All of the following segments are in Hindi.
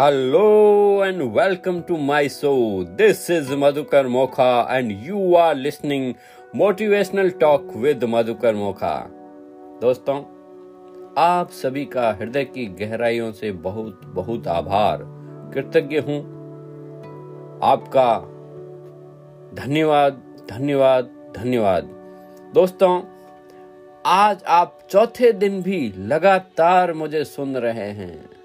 Hello and welcome to my show this is Madhukar Mokha and you are listening motivational talk with Madhukar Mokha दोस्तों, आप सभी का हृदय की गहराइयों से बहुत बहुत आभार। कृतज्ञ हूँ। आपका धन्यवाद धन्यवाद धन्यवाद। दोस्तों, आज आप चौथे दिन भी लगातार मुझे सुन रहे हैं।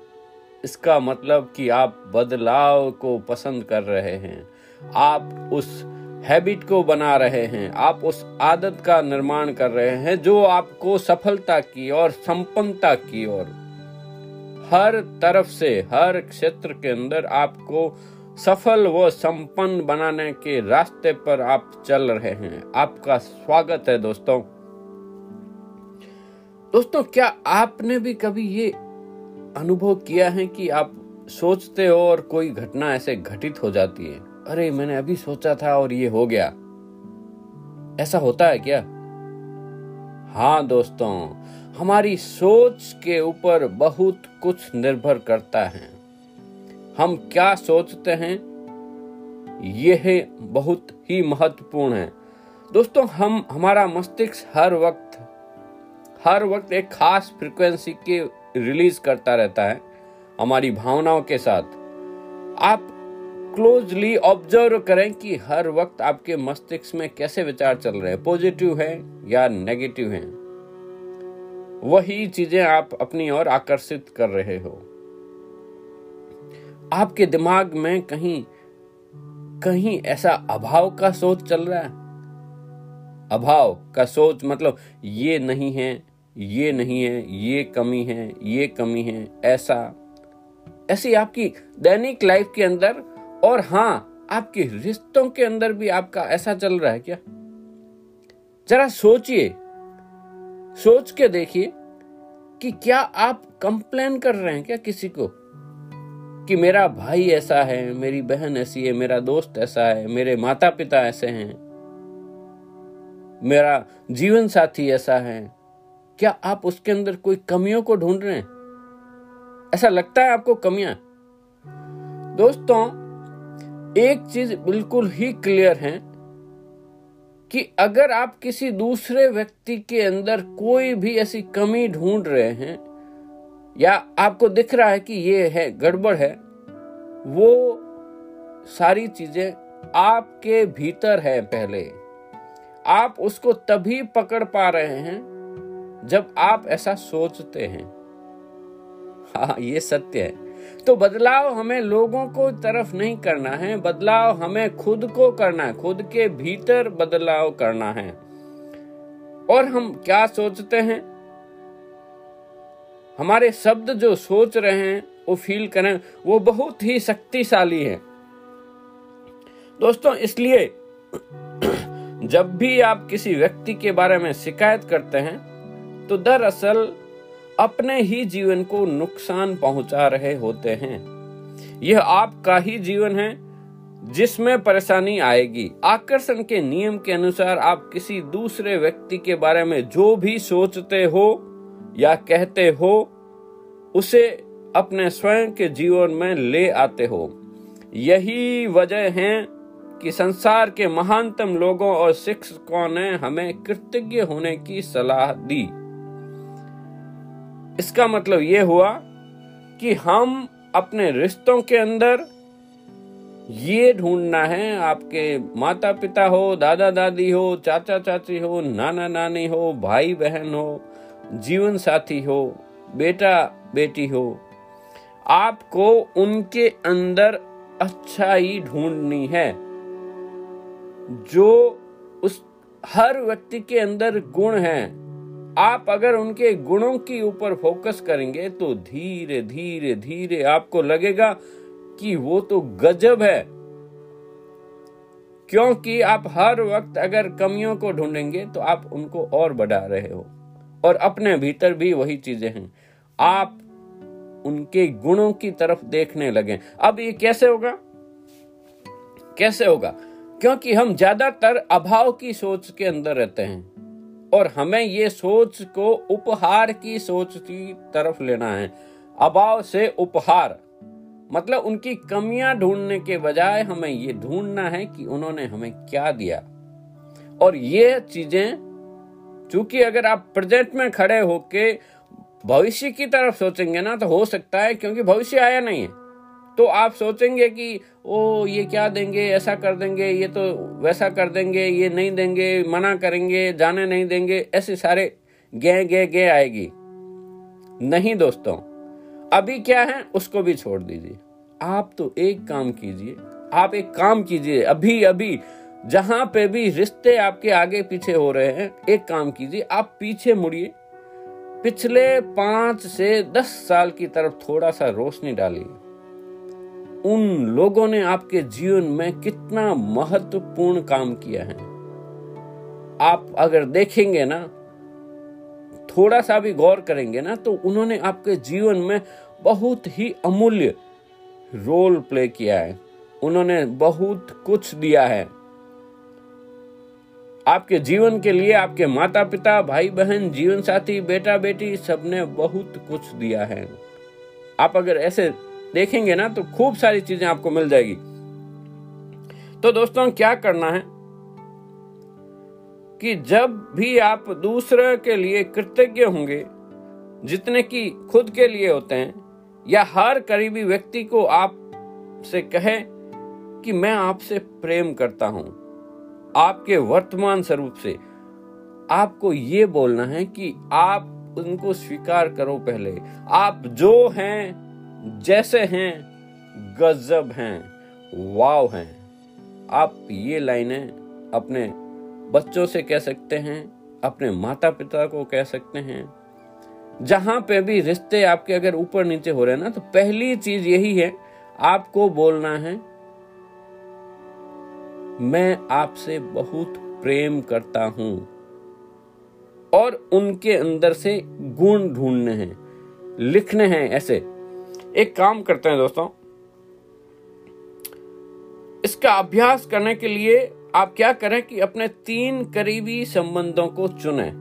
इसका मतलब कि आप बदलाव को पसंद कर रहे हैं। आप उस हैबिट को बना रहे हैं। आप उस आदत का निर्माण कर रहे हैं जो आपको सफलता की और संपन्नता की ओर। हर तरफ़ से, हर क्षेत्र के अंदर आपको सफल व संपन्न बनाने के रास्ते पर आप चल रहे हैं। आपका स्वागत है दोस्तों। दोस्तों, क्या आपने भी कभी ये अनुभव किया है कि आप सोचते हो और कोई घटना ऐसे घटित हो जाती है। अरे, मैंने अभी सोचा था और ये हो गया। ऐसा होता है क्या? हाँ दोस्तों, हमारी सोच के ऊपर बहुत कुछ निर्भर करता है। हम क्या सोचते हैं, यह बहुत ही महत्वपूर्ण है। दोस्तों, हम, हमारा मस्तिष्क हर वक्त हर वक्त एक खास फ्रीक्वेंसी के रिलीज़ करता रहता है हमारी भावनाओं के साथ। आप क्लोजली ऑब्ज़र्व करें कि हर वक्त आपके मस्तिष्क में कैसे विचार चल रहे हैं पॉजिटिव है या नेगेटिव है। वही चीज़ें आप अपनी ओर आकर्षित कर रहे हो। आपके दिमाग में कहीं कहीं ऐसा अभाव का सोच चल रहा है? अभाव का सोच मतलब ये नहीं है ये नहीं है, ये कमी है, ये कमी है, ऐसा। ऐसी आपकी दैनिक लाइफ के अंदर और हाँ आपके रिश्तों के अंदर भी आपका ऐसा चल रहा है क्या? जरा सोचिए, सोच के देखिए कि क्या आप कंप्लेन कर रहे हैं क्या किसी को? कि मेरा भाई ऐसा है, मेरी बहन ऐसी है, मेरा दोस्त ऐसा है, मेरे माता पिता ऐसे हैं, मेरा जीवन साथी ऐसा है क्या आप उसके अंदर कोई कमियों को ढूंढ रहे हैं? ऐसा लगता है आपको कमियाँ? दोस्तों, एक चीज़ बिल्कुल ही क्लियर है कि अगर आप किसी दूसरे व्यक्ति के अंदर कोई भी ऐसी कमी ढूंढ रहे हैं, या आपको दिख रहा है कि ये है, गड़बड़ है, वो सारी चीज़ें आपके भीतर है पहले। आप उसको तभी पकड़ पा रहे हैं जब आप ऐसा सोचते हैं। हाँ ये सत्य है। तो बदलाव हमें लोगों को तरफ़ नहीं करना है, बदलाव हमें खुद को करना है, खुद के भीतर बदलाव करना है। और हम क्या सोचते हैं? हमारे शब्द जो सोच रहे हैं, वो फील करें, वो बहुत ही शक्तिशाली है। दोस्तों, इसलिए जब भी आप किसी व्यक्ति के बारे में शिकायत करते हैं तो दरअसल अपने ही जीवन को नुकसान पहुँचा रहे होते हैं। यह आपका ही जीवन है, जिसमें परेशानी आएगी। आकर्षण के नियम के अनुसार आप किसी दूसरे व्यक्ति के बारे में जो भी सोचते हो या कहते हो, उसे अपने स्वयं के जीवन में ले आते हो। यही वजह है कि संसार के महानतम लोगों और शिक्षकों ने हमें कृतज्ञ होने की सलाह दी। इसका मतलब ये हुआ कि हम अपने रिश्तों के अंदर ये ढूंढना है, आपके माता पिता हो दादा दादी हो चाचा चाची हो नाना नानी हो भाई बहन हो, जीवन साथी हो बेटा बेटी हो, आपको उनके अंदर अच्छाई ढूंढनी है, जो उस हर व्यक्ति के अंदर गुण है। आप अगर उनके गुणों के ऊपर फोकस करेंगे तो धीरे धीरे धीरे आपको लगेगा कि वो तो गजब है। क्योंकि आप हर वक्त अगर कमियों को ढूंढेंगे तो आप उनको और बढ़ा रहे हो। और अपने भीतर भी वही चीज़ें हैं। आप उनके गुणों की तरफ़ देखने लगे। अब ये कैसे होगा? कैसे होगा? क्योंकि हम ज़्यादातर अभाव की सोच के अंदर रहते हैं। और हमें ये सोच को उपहार की सोच की तरफ़ लेना है। अभाव से उपहार मतलब उनकी कमियाँ ढूँढने के बजाय हमें ये ढूंढना है कि उन्होंने हमें क्या दिया। और ये चीज़ें, चूँकि अगर आप प्रेजेंट में खड़े होके भविष्य की तरफ़ सोचेंगे ना तो हो सकता है क्योंकि भविष्य आया नहीं है। तो आप सोचेंगे कि, ओ, ये क्या देंगे? ऐसा कर देंगे, ये तो वैसा कर देंगे, ये नहीं देंगे, मना करेंगे, जाने नहीं देंगे। ऐसे सारे गे गे गे आएगी। नहीं दोस्तों, अभी क्या है, उसको भी छोड़ दीजिए। आप तो एक काम कीजिए, आप एक काम कीजिए, अभी अभी, जहाँ पे भी रिश्ते आपके आगे पीछे हो रहे हैं, एक काम कीजिए, आप पीछे मुड़िए। पिछले पाँच से दस साल की तरफ़ थोड़ा सा रोशनी डालिए। उन लोगों ने आपके जीवन में कितना महत्वपूर्ण काम किया है। आप अगर देखेंगे ना, थोड़ा सा भी गौर करेंगे ना तो उन्होंने आपके जीवन में बहुत ही अमूल्य रोल प्ले किया है। उन्होंने बहुत कुछ दिया है। आपके जीवन के लिए आपके माता पिता भाई बहन जीवन साथी बेटा बेटी सबने बहुत कुछ दिया है। आप अगर ऐसे देखेंगे ना तो खूब सारी चीज़ें आपको मिल जाएगी। तो दोस्तों, क्या करना है कि जब भी आप दूसरे के लिए कृतज्ञ होंगे, जितने की खुद के लिए होते हैं, या हर करीबी व्यक्ति को आप से कहे कि मैं आपसे प्रेम करता हूँ, आपके वर्तमान स्वरूप से, आपको ये बोलना है कि आप उनको स्वीकार करो पहले। आप जो हैं जैसे हैं, गजब हैं, वाव हैं। आप ये लाइनें अपने बच्चों से कह सकते हैं, अपने माता पिता को कह सकते हैं। जहाँ पे भी रिश्ते आपके अगर ऊपर नीचे हो रहे हैं ना तो पहली चीज़ यही है, आपको बोलना है, मैं आपसे बहुत प्रेम करता हूँ, और उनके अंदर से गुण ढूँढने हैं, लिखने हैं ऐसे। एक काम करते हैं दोस्तों। इसका अभ्यास करने के लिए आप क्या करें कि अपने तीन करीबी संबंधों को चुनें।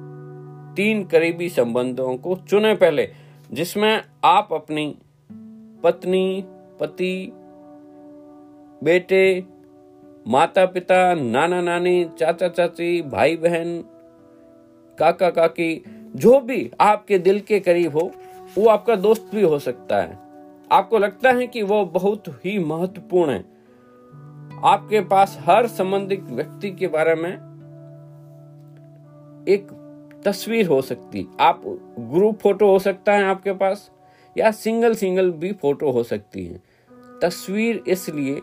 तीन करीबी संबंधों को चुने पहले, जिसमें आप अपनी पत्नी, पति, बेटे माता पिता नाना नानी चाचा चाची भाई बहन काका काकी जो भी आपके दिल के करीब हो, वो आपका दोस्त भी हो सकता है। आपको लगता है कि वो बहुत ही महत्वपूर्ण है। आपके पास हर संबंधित व्यक्ति के बारे में एक तस्वीर हो सकती। आप ग्रुप फ़ोटो हो सकता है आपके पास, या सिंगल सिंगल भी फ़ोटो हो सकती है। तस्वीर इसलिए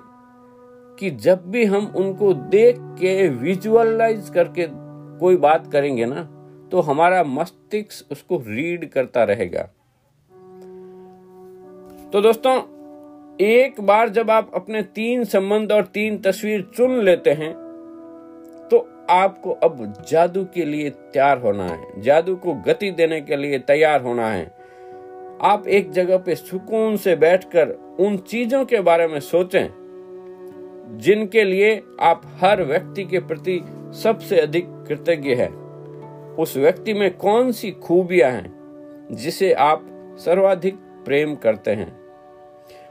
कि जब भी हम उनको देख के विजुअलाइज करके कोई बात करेंगे ना तो हमारा मस्तिष्क उसको रीड करता रहेगा। तो दोस्तों, एक बार जब आप अपने तीन संबंध और तीन तस्वीर चुन लेते हैं तो आपको अब जादू के लिए तैयार होना है। जादू को गति देने के लिए तैयार होना है। आप एक जगह पे सुकून से बैठकर उन चीज़ों के बारे में सोचें, जिनके लिए आप हर व्यक्ति के प्रति सबसे अधिक कृतज्ञ है। उस व्यक्ति में कौन सी खूबियाँ हैं, जिसे आप सर्वाधिक प्रेम करते हैं?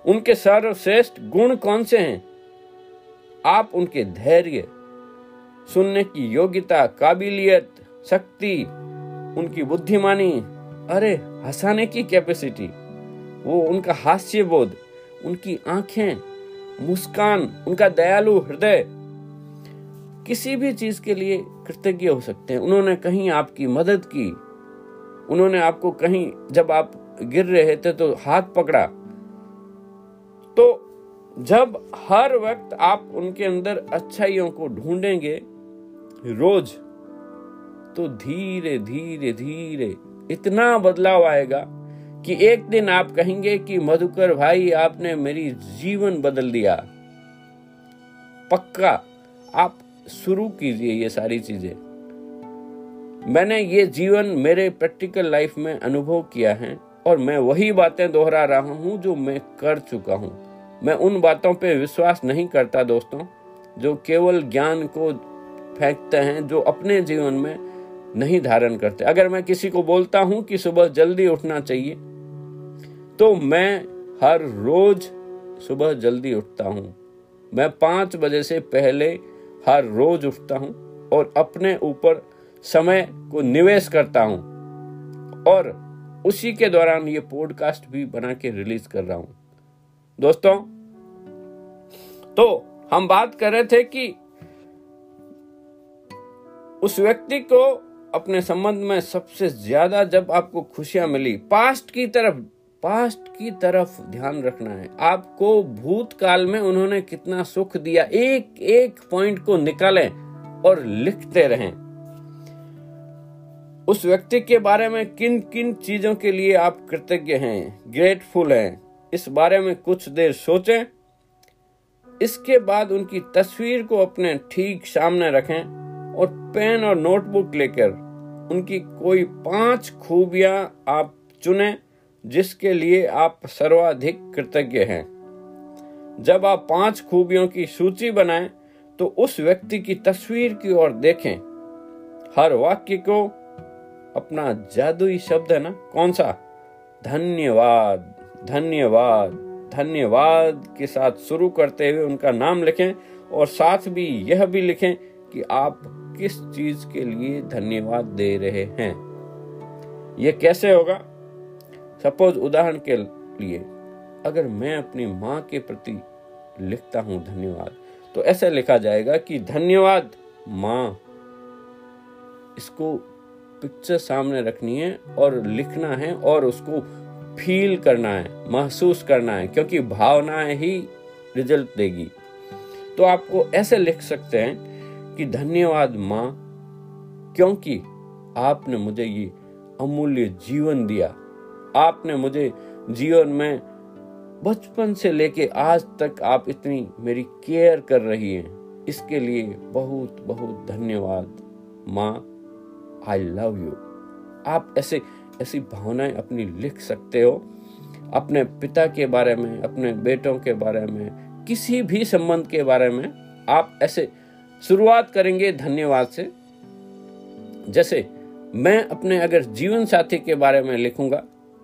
उनके सर्वश्रेष्ठ गुण कौन से हैं? आप उनके धैर्य, सुनने की योग्यता, काबिलियत, शक्ति, उनकी बुद्धिमानी, अरे, हंसाने की कैपेसिटी वो उनका हास्य बोध, उनकी आँखें, मुस्कान, उनका दयालु हृदय। किसी भी चीज़ के लिए कृतज्ञ हो सकते हैं। उन्होंने कहीं आपकी मदद की। उन्होंने आपको कहीं, जब आप गिर रहे थे तो हाथ पकड़ा। तो जब हर वक्त आप उनके अंदर अच्छाइयों को ढूंढेंगे, रोज तो धीरे धीरे धीरे इतना बदलाव आएगा कि एक दिन आप कहेंगे कि, मधुकर भाई, आपने मेरी जीवन बदल दिया। पक्का आप शुरू कीजिए ये सारी चीज़ें। मैंने ये जीवन मेरे प्रैक्टिकल लाइफ में अनुभव किया है और मैं वही बातें दोहरा रहा हूँ जो मैं कर चुका हूँ। मैं उन बातों पे विश्वास नहीं करता दोस्तों, जो केवल ज्ञान को फेंकते हैं, जो अपने जीवन में नहीं धारण करते। अगर मैं किसी को बोलता हूँ कि सुबह जल्दी उठना चाहिए तो मैं हर रोज सुबह जल्दी उठता हूँ। मैं पाँच बजे से पहले हर रोज उठता हूँ और अपने ऊपर समय को निवेश करता हूँ। और उसी के दौरान ये पॉडकास्ट भी बना के रिलीज़ कर रहा हूँ। दोस्तों तो हम बात कर रहे थे कि उस व्यक्ति को अपने संबंध में सबसे ज़्यादा जब आपको खुशियाँ मिली पास्ट की तरफ़ पास्ट की तरफ़ ध्यान रखना है। आपको भूतकाल में उन्होंने कितना सुख दिया एक एक पॉइंट को निकालें और लिखते रहें। उस व्यक्ति के बारे में किन किन चीज़ों के लिए आप कृतज्ञ हैं ग्रेटफुल हैं? इस बारे में कुछ देर सोचें। इसके बाद उनकी तस्वीर को अपने ठीक सामने रखें और पेन और नोटबुक लेकर उनकी कोई पाँच खूबियाँ आप चुने, जिसके लिए आप सर्वाधिक कृतज्ञ हैं। जब आप पाँच खूबियों की सूची बनाएँ तो उस व्यक्ति की तस्वीर की ओर देखें। हर वाक्य को अपना जादुई शब्द है ना? कौन सा? धन्यवाद। धन्यवाद। धन्यवाद के साथ शुरू करते हुए उनका नाम लिखें और साथ भी यह भी लिखें कि आप किस चीज़ के लिए धन्यवाद दे रहे हैं। यह कैसे होगा? सपोज़ उदाहरण के लिए, अगर मैं अपनी माँ के प्रति लिखता हूँ धन्यवाद तो ऐसा लिखा जाएगा कि धन्यवाद, माँ, इसको पिक्चर सामने रखनी है और लिखना है और उसको फील करना है, महसूस करना है, क्योंकि भावनाएँ ही रिज़ल्ट देगी। तो आपको ऐसे लिख सकते हैं कि धन्यवाद माँ, क्योंकि आपने मुझे ये अमूल्य जीवन दिया। आपने मुझे जीवन में बचपन से लेके आज तक आप इतनी मेरी केयर कर रही हैं। इसके लिए बहुत बहुत धन्यवाद। माँ आई लव यू आप ऐसे ऐसी भावनाएँ अपनी लिख सकते हो, अपने पिता के बारे में, अपने बेटों के बारे में, किसी भी संबंध के बारे में आप ऐसे शुरुआत करेंगे धन्यवाद से। जैसे मैं अपने अगर जीवन साथी के बारे में लिखूँगा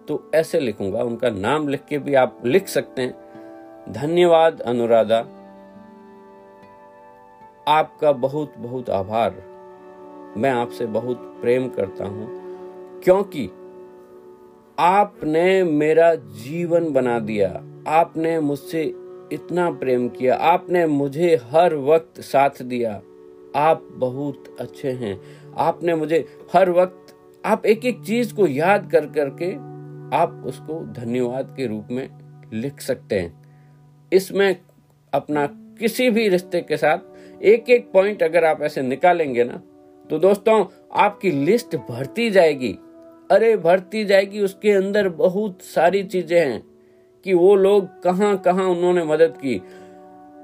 तो ऐसे लिखूँगा, उनका नाम लिख के भी आप लिख सकते हैं। धन्यवाद अनुराधा। आपका बहुत बहुत आभार। मैं आपसे बहुत प्रेम करता हूँ, क्योंकि आपने मेरा जीवन बना दिया। आपने मुझसे इतना प्रेम किया। आपने मुझे हर वक्त साथ दिया। आप बहुत अच्छे हैं। आपने मुझे हर वक्त, आप एक एक चीज़ को याद कर करके आप उसको धन्यवाद के रूप में लिख सकते हैं। इसमें अपना किसी भी रिश्ते के साथ एक एक पॉइंट अगर आप ऐसे निकालेंगे ना तो दोस्तों, आपकी लिस्ट भरती जाएगी। अरे भरती जाएगी, उसके अंदर बहुत सारी चीज़ें हैं कि वो लोग कहाँ कहाँ उन्होंने मदद की।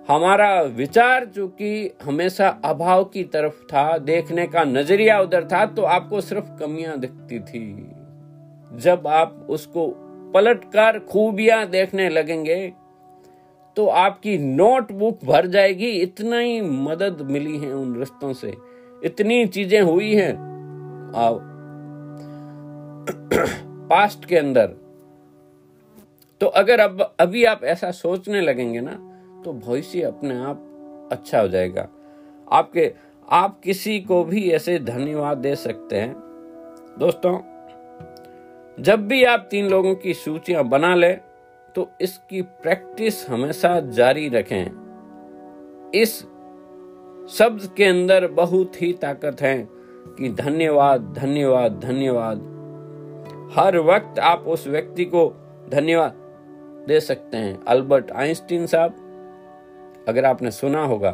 हमारा विचार चूँकि हमेशा अभाव की तरफ़ था, देखने का नज़रिया उधर था तो आपको सिर्फ़ कमियाँ दिखती थी। जब आप उसको पलटकर खूबियाँ देखने लगेंगे तो आपकी नोटबुक भर जाएगी। इतना ही मदद मिली है उन रिश्तों से। इतनी चीज़ें हुई हैं। पास्ट के अंदर। तो अगर अब, अभी आप ऐसा सोचने लगेंगे ना तो भविष्य अपने आप अच्छा हो जाएगा। आपके, आप किसी को भी ऐसे धन्यवाद दे सकते हैं। दोस्तों, जब भी आप तीन लोगों की सूचियाँ बना ले तो इसकी प्रैक्टिस हमेशा जारी रखें। इस शब्द के अंदर बहुत ही ताकत है कि धन्यवाद धन्यवाद धन्यवाद। हर वक्त आप उस व्यक्ति को धन्यवाद दे सकते हैं। अल्बर्ट आइंस्टीन साहब, अगर आपने सुना होगा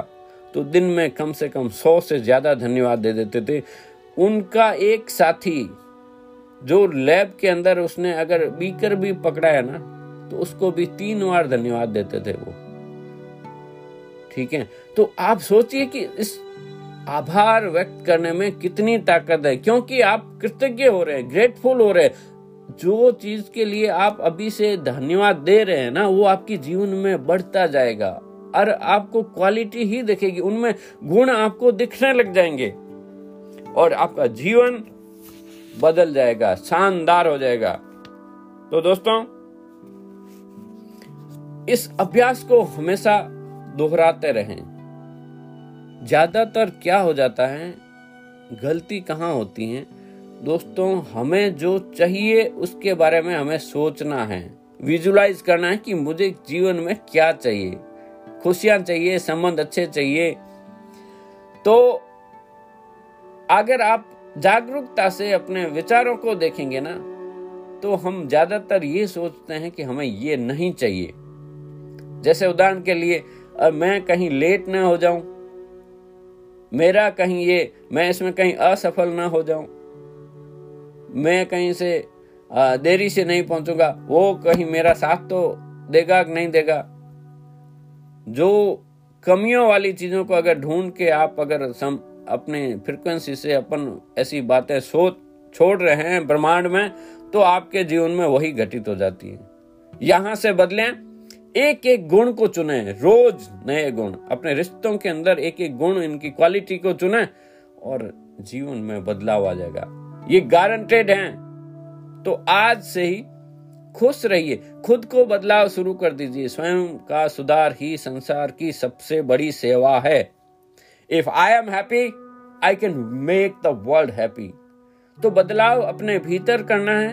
तो दिन में कम से कम सौ से ज़्यादा धन्यवाद दे देते थे। उनका एक साथी जो लैब के अंदर उसने अगर बीकर भी पकड़ाया ना तो उसको भी तीन बार धन्यवाद देते थे वो। ठीक है? तो आप सोचिए कि इस आभार व्यक्त करने में कितनी ताकत है? क्योंकि आप कृतज्ञ हो रहे हैं ग्रेटफुल हो रहे हैं। जो चीज़ के लिए आप अभी से धन्यवाद दे रहे हैं ना, वो आपके जीवन में बढ़ता जाएगा। और आपको क्वालिटी ही दिखेगी, उनमें गुण आपको दिखने लग जाएँगे। और आपका जीवन बदल जाएगा, शानदार हो जाएगा। तो दोस्तों, इस अभ्यास को हमेशा दोहराते रहें। ज़्यादातर क्या हो जाता है? गलती कहाँ होती है? दोस्तों, हमें जो चाहिए उसके बारे में हमें सोचना है। विजुलाइज करना है कि मुझे जीवन में क्या चाहिए। खुशियाँ चाहिए, संबंध अच्छे चाहिए। तो अगर आप जागरूकता से अपने विचारों को देखेंगे ना तो हम ज़्यादातर ये सोचते हैं कि हमें ये नहीं चाहिए। जैसे उदाहरण के लिए मैं कहीं लेट ना हो जाऊँ। मेरा कहीं ये, मैं इसमें कहीं असफल ना हो जाऊँ। मैं कहीं से देरी से नहीं पहुंचूँगा। वो कहीं मेरा साथ तो देगा कि नहीं देगा? जो कमियों वाली चीज़ों को अगर ढूंढ के आप अगर सम, अपने फ्रिक्वेंसी से अपन ऐसी बातें सोच, छोड़ रहे हैं ब्रह्मांड में तो आपके जीवन में वही घटित हो जाती है। यहाँ से बदलें एक एक गुण को चुने, रोज नए गुण। अपने रिश्तों के अंदर एक एक गुण इनकी क्वालिटी को चुने और जीवन में बदलाव आ जाएगा। ये गारंटेड है। तो आज से ही खुश रहिए। खुद को बदलाव शुरू कर दीजिए। स्वयं का सुधार ही संसार की सबसे बड़ी सेवा है। If I am happy I can make the world happy तो बदलाव अपने भीतर करना है,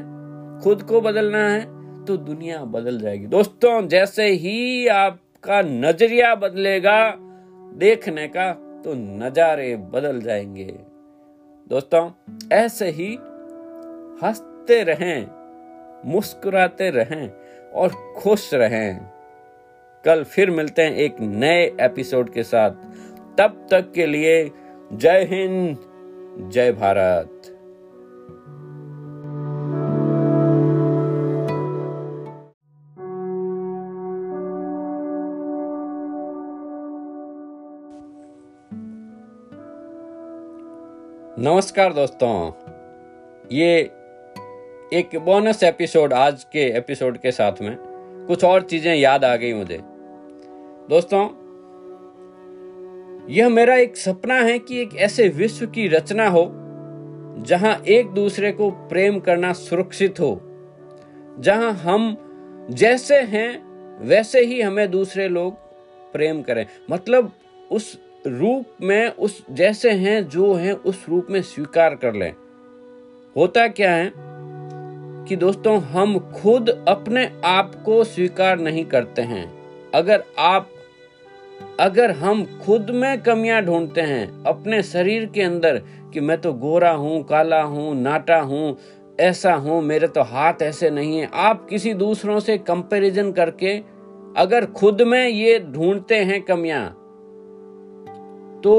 खुद को बदलना है तो दुनिया बदल जाएगी। दोस्तों, जैसे ही आपका नज़रिया बदलेगा, देखने का तो नजारे बदल जाएँगे। दोस्तों, ऐसे ही हँसते रहें, मुस्कुराते रहें और खुश रहें। कल फिर मिलते हैं एक नए एपिसोड के साथ। तब तक के लिए जय हिंद, जय भारत। नमस्कार दोस्तों। ये एक बोनस एपिसोड आज के एपिसोड के साथ में कुछ और चीज़ें याद आ गई मुझे। दोस्तों, यह मेरा एक सपना है कि एक ऐसे विश्व की रचना हो, जहाँ एक दूसरे को प्रेम करना सुरक्षित हो, जहाँ हम जैसे हैं, वैसे ही हमें दूसरे लोग प्रेम करें। मतलब उस रूप में उस जैसे हैं जो हैं उस रूप में स्वीकार कर लें। होता क्या है कि दोस्तों, हम खुद अपने आप को स्वीकार नहीं करते हैं। अगर आप, अगर हम खुद में कमियाँ ढूंढते हैं अपने शरीर के अंदर कि मैं तो गोरा हूँ, काला हूँ, नाटा हूँ, ऐसा हूँ, मेरे तो हाथ ऐसे नहीं है, आप किसी दूसरों से कंपैरिजन करके अगर खुद में ये ढूंढते हैं कमियाँ तो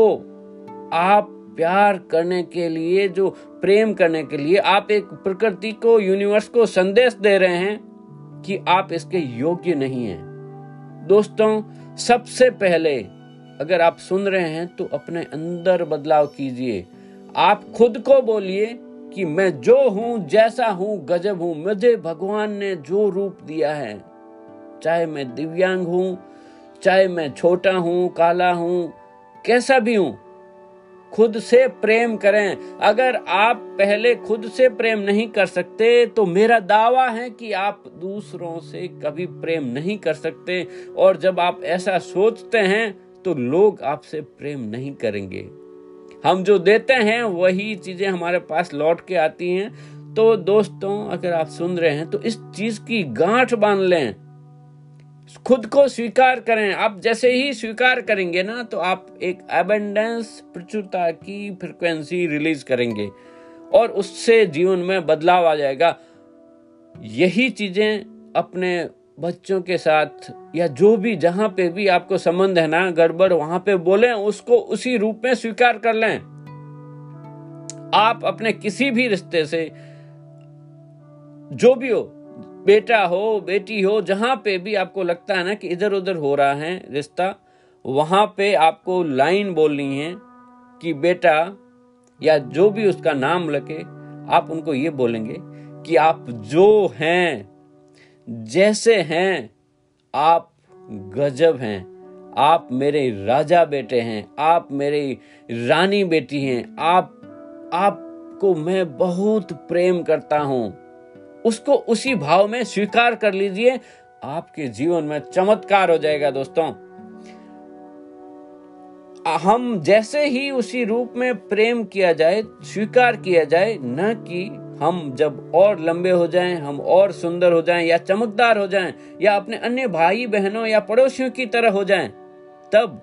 आप प्यार करने के लिए, जो प्रेम करने के लिए आप एक प्रकृति को यूनिवर्स को संदेश दे रहे हैं कि आप इसके योग्य नहीं हैं। दोस्तों, सबसे पहले अगर आप सुन रहे हैं तो अपने अंदर बदलाव कीजिए। आप खुद को बोलिए कि मैं जो हूँ, जैसा हूँ, गजब हूँ। मुझे भगवान ने जो रूप दिया है, चाहे मैं दिव्यांग हूँ, चाहे मैं छोटा हूँ, काला हूँ कैसा भी हूँ, खुद से प्रेम करें। अगर आप पहले खुद से प्रेम नहीं कर सकते तो मेरा दावा है कि आप दूसरों से कभी प्रेम नहीं कर सकते। और जब आप ऐसा सोचते हैं तो लोग आपसे प्रेम नहीं करेंगे। हम जो देते हैं, वही चीज़ें हमारे पास लौट के आती हैं। तो दोस्तों, अगर आप सुन रहे हैं तो इस चीज़ की गांठ बाँध लें। खुद को स्वीकार करें। आप जैसे ही स्वीकार करेंगे ना तो आप एक एबेंडेंस प्रचुरता की फ्रिक्वेंसी रिलीज़ करेंगे और उससे जीवन में बदलाव आ जाएगा। यही चीज़ें अपने बच्चों के साथ या जो भी, जहाँ पे भी आपको संबंध है ना, गड़बड़ वहाँ पे बोले, उसको उसी रूप में स्वीकार कर लें। आप अपने किसी भी रिश्ते से, जो भी हो बेटा हो, बेटी हो, जहाँ पे भी आपको लगता है ना कि इधर उधर हो रहा है रिश्ता, वहाँ पे आपको लाइन बोलनी है कि बेटा या जो भी उसका नाम लगे, आप उनको ये बोलेंगे कि आप जो हैं, जैसे हैं, आप गजब हैं, आप मेरे राजा बेटे हैं, आप मेरी रानी बेटी हैं, आप, आपको मैं बहुत प्रेम करता हूँ। उसको उसी भाव में स्वीकार कर लीजिए। आपके जीवन में चमत्कार हो जाएगा दोस्तों। हम जैसे ही उसी रूप में प्रेम किया जाए स्वीकार किया जाए न कि हम जब और लंबे हो जाएँ, हम और सुंदर हो जाएँ या चमकदार हो जाएँ या अपने अन्य भाई बहनों या पड़ोसियों की तरह हो जाएँ, तब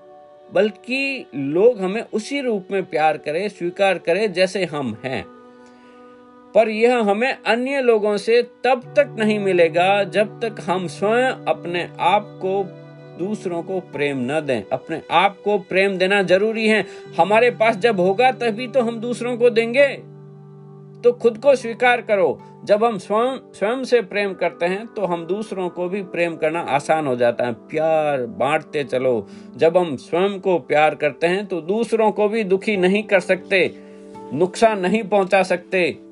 बल्कि लोग हमें उसी रूप में प्यार करें स्वीकार करें जैसे हम हैं। पर यह हमें अन्य लोगों से तब तक नहीं मिलेगा जब तक हम स्वयं अपने आप को दूसरों को प्रेम न दें। अपने आप को प्रेम देना ज़रूरी है। हमारे पास जब होगा तभी तो हम दूसरों को देंगे। तो खुद को स्वीकार करो। जब हम स्वयं स्वयं से प्रेम करते हैं तो हम दूसरों को भी प्रेम करना आसान हो जाता है। प्यार बांटते चलो। जब हम स्वयं को प्यार करते हैं तो दूसरों को भी दुखी नहीं कर सकते, नुकसान नहीं पहुँचा सकते।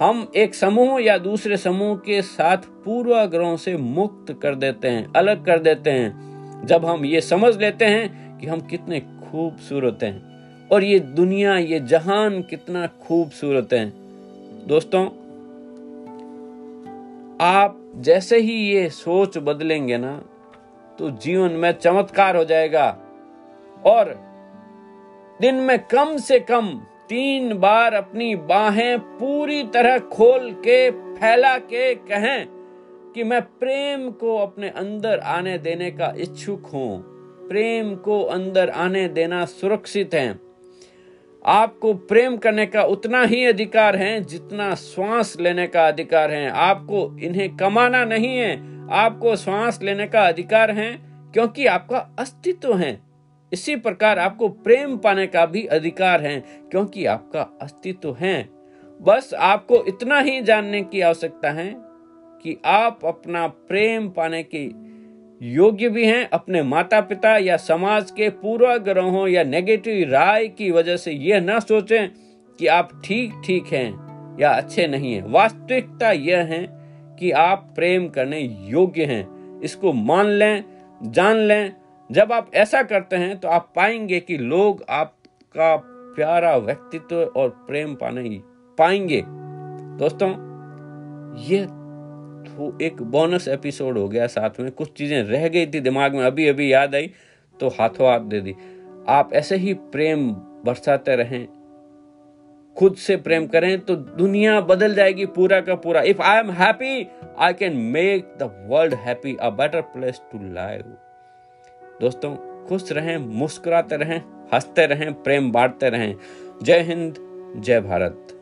हम एक समूह या दूसरे समूह के साथ पूर्वाग्रहों से मुक्त कर देते हैं, अलग कर देते हैं। जब हम ये समझ लेते हैं कि हम कितने खूबसूरत हैं, और ये दुनिया, ये जहान कितना खूबसूरत है। दोस्तों, आप जैसे ही ये सोच बदलेंगे ना तो जीवन में चमत्कार हो जाएगा, और दिन में कम से कम तीन बार अपनी बाहें पूरी तरह खोल के, फैला के कहें कि मैं प्रेम को अपने अंदर आने देने का इच्छुक हूँ। प्रेम को अंदर आने देना सुरक्षित है। आपको प्रेम करने का उतना ही अधिकार है जितना श्वास लेने का अधिकार है। आपको इन्हें कमाना नहीं है, आपको श्वास लेने का अधिकार है, क्योंकि आपका अस्तित्व है। इसी प्रकार आपको प्रेम पाने का भी अधिकार है, क्योंकि आपका अस्तित्व है। बस आपको इतना ही जानने की आवश्यकता है कि आप अपना प्रेम पाने की योग्य भी हैं, अपने माता पिता या समाज के पूर्वाग्रहों या नेगेटिव राय की वजह से यह न सोचें कि आप ठीक ठीक हैं या अच्छे नहीं हैं। वास्तविकता यह है कि आप प्रेम करने योग्य हैं। इसको मान लें, जान लें जब आप ऐसा करते हैं तो आप पाएँगे कि लोग आपका प्यारा व्यक्तित्व और प्रेम पाने पाएँगे। दोस्तों, ये वो एक बोनस एपिसोड हो गया साथ में। कुछ चीज़ें रह गई थी दिमाग में, अभी अभी याद आई तो हाथों हाथ दे दी। आप ऐसे ही प्रेम बरसाते रहें। खुद से प्रेम करें तो दुनिया बदल जाएगी पूरा का पूरा। If I am happy I can make the world happy a better place to live दोस्तों खुश रहें मुस्कुराते रहें हँसते रहें प्रेम बांटते रहें। जय हिंद जय भारत।